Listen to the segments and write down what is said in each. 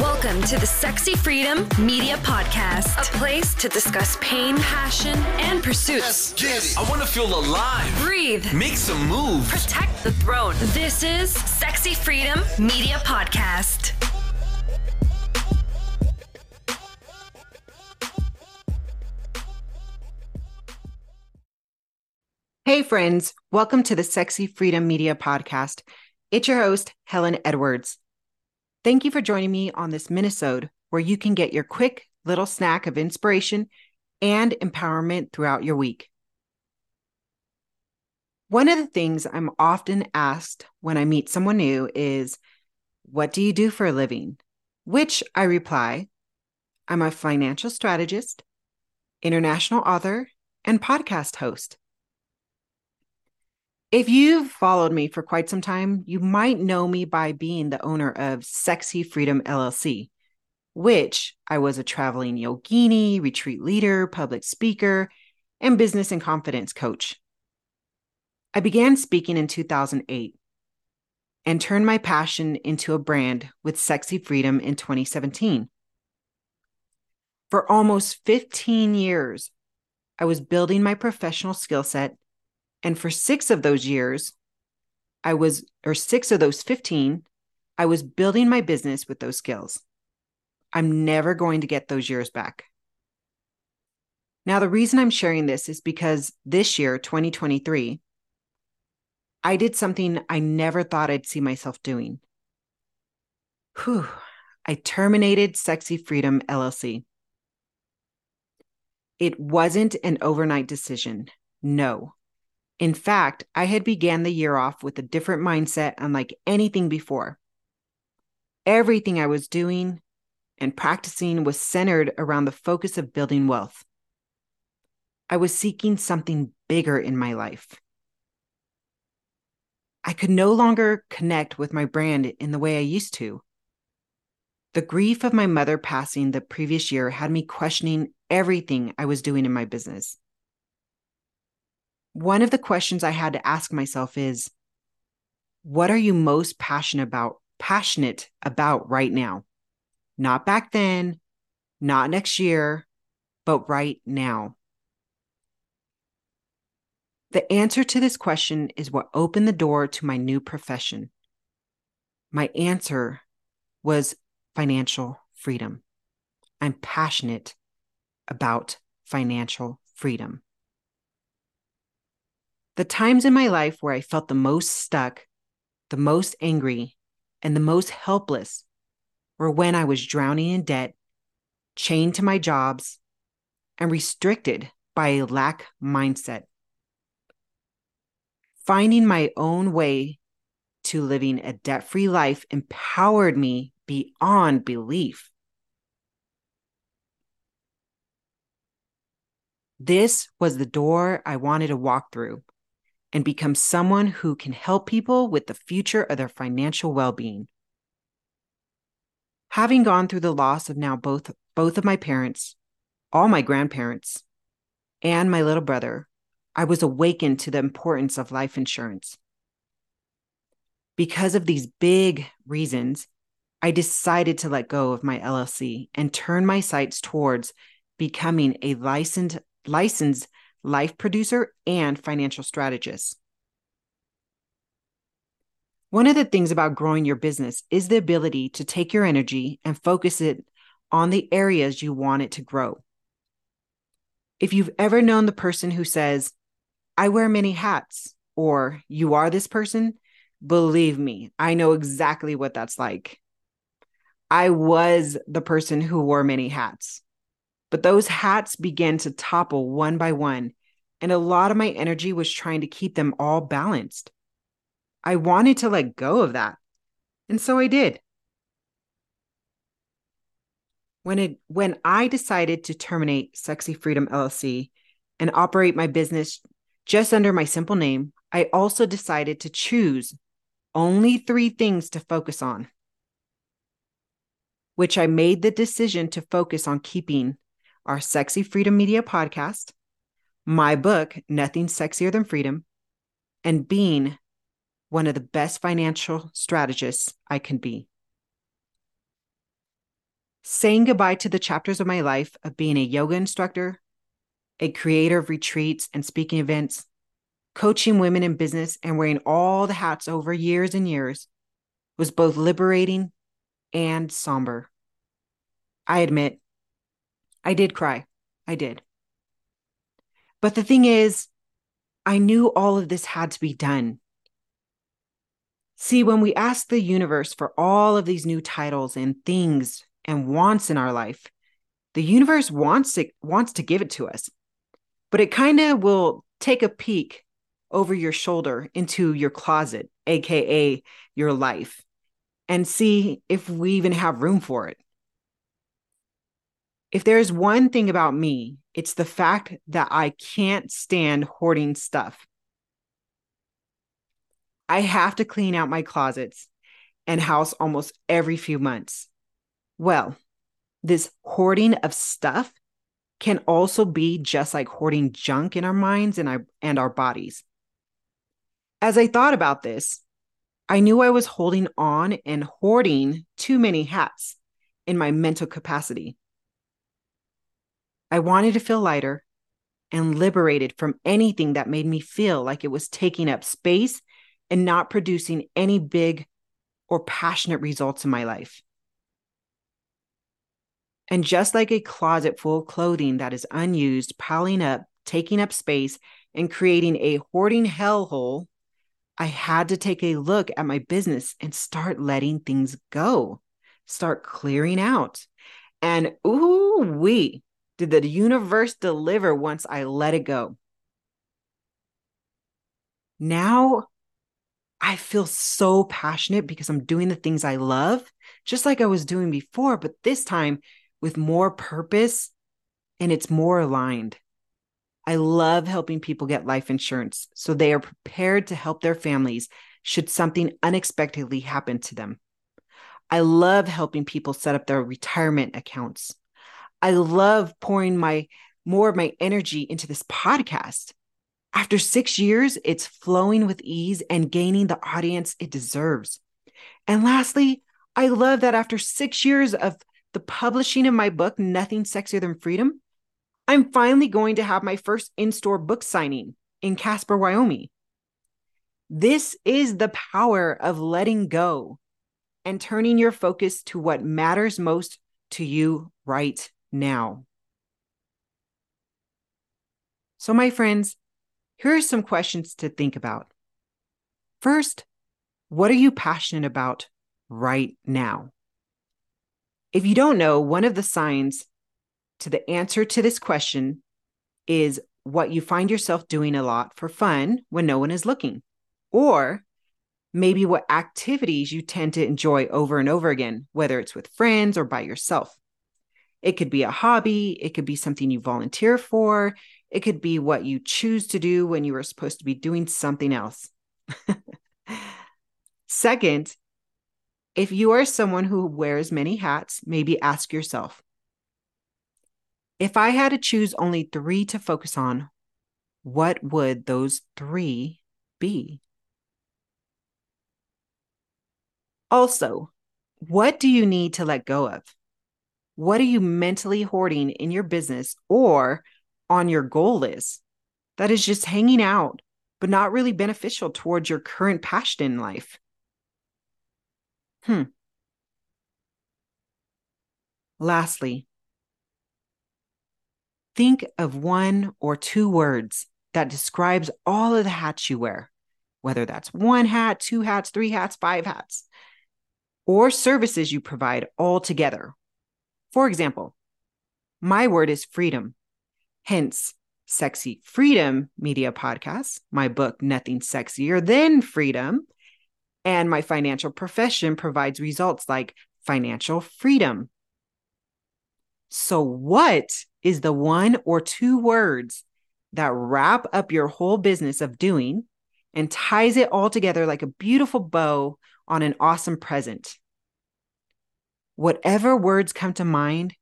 Welcome to the Sexy Freedom Media Podcast, a place to discuss pain, passion, and pursuits. I want to feel alive. Breathe, Make some moves. protect the throne. This is Sexy Freedom Media Podcast. Hey, friends, welcome to the Sexy Freedom Media Podcast. It's your host, Helen Edwards. Thank you for joining me on this minisode where you can get your quick little snack of inspiration and empowerment throughout your week. One of the things I'm often asked when I meet someone new is, What do you do for a living? Which I reply, I'm a financial strategist, international author, and podcast host. If you've followed me for quite some time, you might know me by being the owner of Sexy Freedom LLC, which I was a traveling yogini, retreat leader, public speaker, and business and confidence coach. I began speaking in 2008 and turned my passion into a brand with Sexy Freedom in 2017. For almost 15 years, I was building my professional skill set and for six of those years, I was, or six of those 15, I was building my business with those skills. I'm never going to get those years back. Now, the reason I'm sharing this is because this year, 2023, I did something I never thought I'd see myself doing. Whew, I terminated Sexy Freedom LLC. It wasn't an overnight decision. No. In fact, I had began the year off with a different mindset unlike anything before. Everything I was doing and practicing was centered around the focus of building wealth. I was seeking something bigger in my life. I could no longer connect with my brand in the way I used to. The grief of my mother passing the previous year had me questioning everything I was doing in my business one of the questions I had to ask myself is what are you most passionate about passionate about right now? Not back then, not next year, but right now. The answer to this question is what opened the door to my new profession. My answer was financial freedom. I'm passionate about financial freedom. The times in my life where I felt the most stuck, the most angry, and the most helpless were when I was drowning in debt, chained to my jobs, and restricted by a lack mindset. Finding my own way to living a debt free life empowered me beyond belief. This was the door I wanted to walk through and become someone who can help people with the future of their financial well-being. Having gone through the loss of now both both of my parents, all my grandparents, and my little brother, I was awakened to the importance of life insurance. Because of these big reasons, I decided to let go of my LLC and turn my sights towards becoming a licensed licensed life producer, and financial strategist. One of the things about growing your business is the ability to take your energy and focus it on the areas you want it to grow. If you've ever known the person who says, I wear many hats, or you are this person, believe me, I know exactly what that's like. I was the person who wore many hats, but those hats began to topple one by one and a lot of my energy was trying to keep them all balanced. I wanted to let go of that. And so I did. When it when I decided to terminate Sexy Freedom LLC and operate my business just under my simple name, I also decided to choose only 3 things to focus on. Which I made the decision to focus on keeping our Sexy Freedom Media podcast, my book, Nothing Sexier Than Freedom, and being one of the best financial strategists I can be. saying goodbye to the chapters of my life of being a yoga instructor, a creator of retreats and speaking events, coaching women in business, and wearing all the hats over years and years was both liberating and somber. I admit, I did cry. I did. But the thing is, I knew all of this had to be done. See, when we ask the universe for all of these new titles and things and wants in our life, the universe wants it wants to give it to us. But it kind of will take a peek over your shoulder into your closet, aka your life, and see if we even have room for it. If there's one thing about me, it's the fact that I can't stand hoarding stuff. I have to clean out my closets and house almost every few months. Well, this hoarding of stuff can also be just like hoarding junk in our minds and our, and our bodies. As I thought about this, I knew I was holding on and hoarding too many hats in my mental capacity. I wanted to feel lighter and liberated from anything that made me feel like it was taking up space and not producing any big or passionate results in my life. And just like a closet full of clothing that is unused, piling up, taking up space, and creating a hoarding hellhole, I had to take a look at my business and start letting things go, start clearing out. And ooh, we did the universe deliver once I let it go. Now I feel so passionate because I'm doing the things I love, just like I was doing before, but this time with more purpose and it's more aligned. I love helping people get life insurance so they are prepared to help their families should something unexpectedly happen to them. I love helping people set up their retirement accounts. I love pouring my more of my energy into this podcast. After 6 years, it's flowing with ease and gaining the audience it deserves. And lastly, I love that after 6 years of the publishing of my book, Nothing Sexier Than Freedom, I'm finally going to have my first in store book signing in Casper, Wyoming. This is the power of letting go and turning your focus to what matters most to you right now. So, my friends, here are some questions to think about. First, what are you passionate about right now? If you don't know, one of the signs to the answer to this question is what you find yourself doing a lot for fun when no one is looking, or maybe what activities you tend to enjoy over and over again, whether it's with friends or by yourself. It could be a hobby, it could be something you volunteer for, it could be what you choose to do when you are supposed to be doing something else. Second, if you are someone who wears many hats, maybe ask yourself if I had to choose only three to focus on, what would those three be? Also, what do you need to let go of? What are you mentally hoarding in your business or on your goal list that is just hanging out, but not really beneficial towards your current passion in life? Hmm. Lastly, think of one or two words that describes all of the hats you wear, whether that's one hat, two hats, three hats, five hats, or services you provide all together. For example, my word is freedom. Hence, Sexy Freedom Media Podcast, my book, Nothing Sexier Than Freedom, and my financial profession provides results like financial freedom. So, what is the one or two words that wrap up your whole business of doing and ties it all together like a beautiful bow on an awesome present? Whatever words come to mind,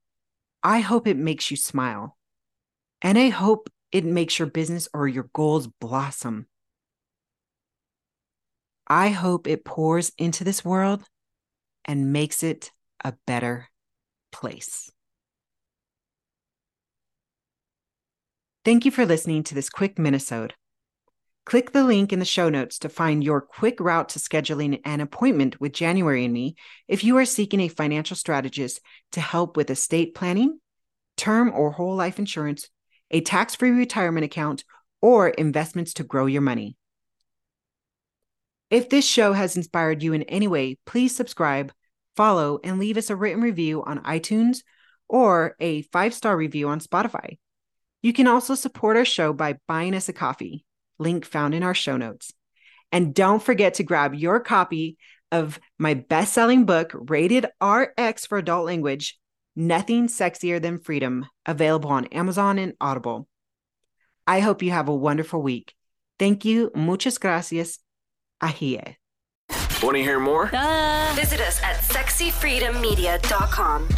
I hope it makes you smile. And I hope it makes your business or your goals blossom. I hope it pours into this world and makes it a better place. Thank you for listening to this quick minisode. Click the link in the show notes to find your quick route to scheduling an appointment with January and me if you are seeking a financial strategist to help with estate planning, term or whole life insurance, a tax free retirement account, or investments to grow your money. If this show has inspired you in any way, please subscribe, follow, and leave us a written review on iTunes or a five star review on Spotify. You can also support our show by buying us a coffee link found in our show notes. And don't forget to grab your copy of my best selling book, Rated RX for Adult Language Nothing Sexier Than Freedom, available on Amazon and Audible. I hope you have a wonderful week. Thank you. Muchas gracias. Ahie. Want to hear more? Visit us at sexyfreedommedia.com.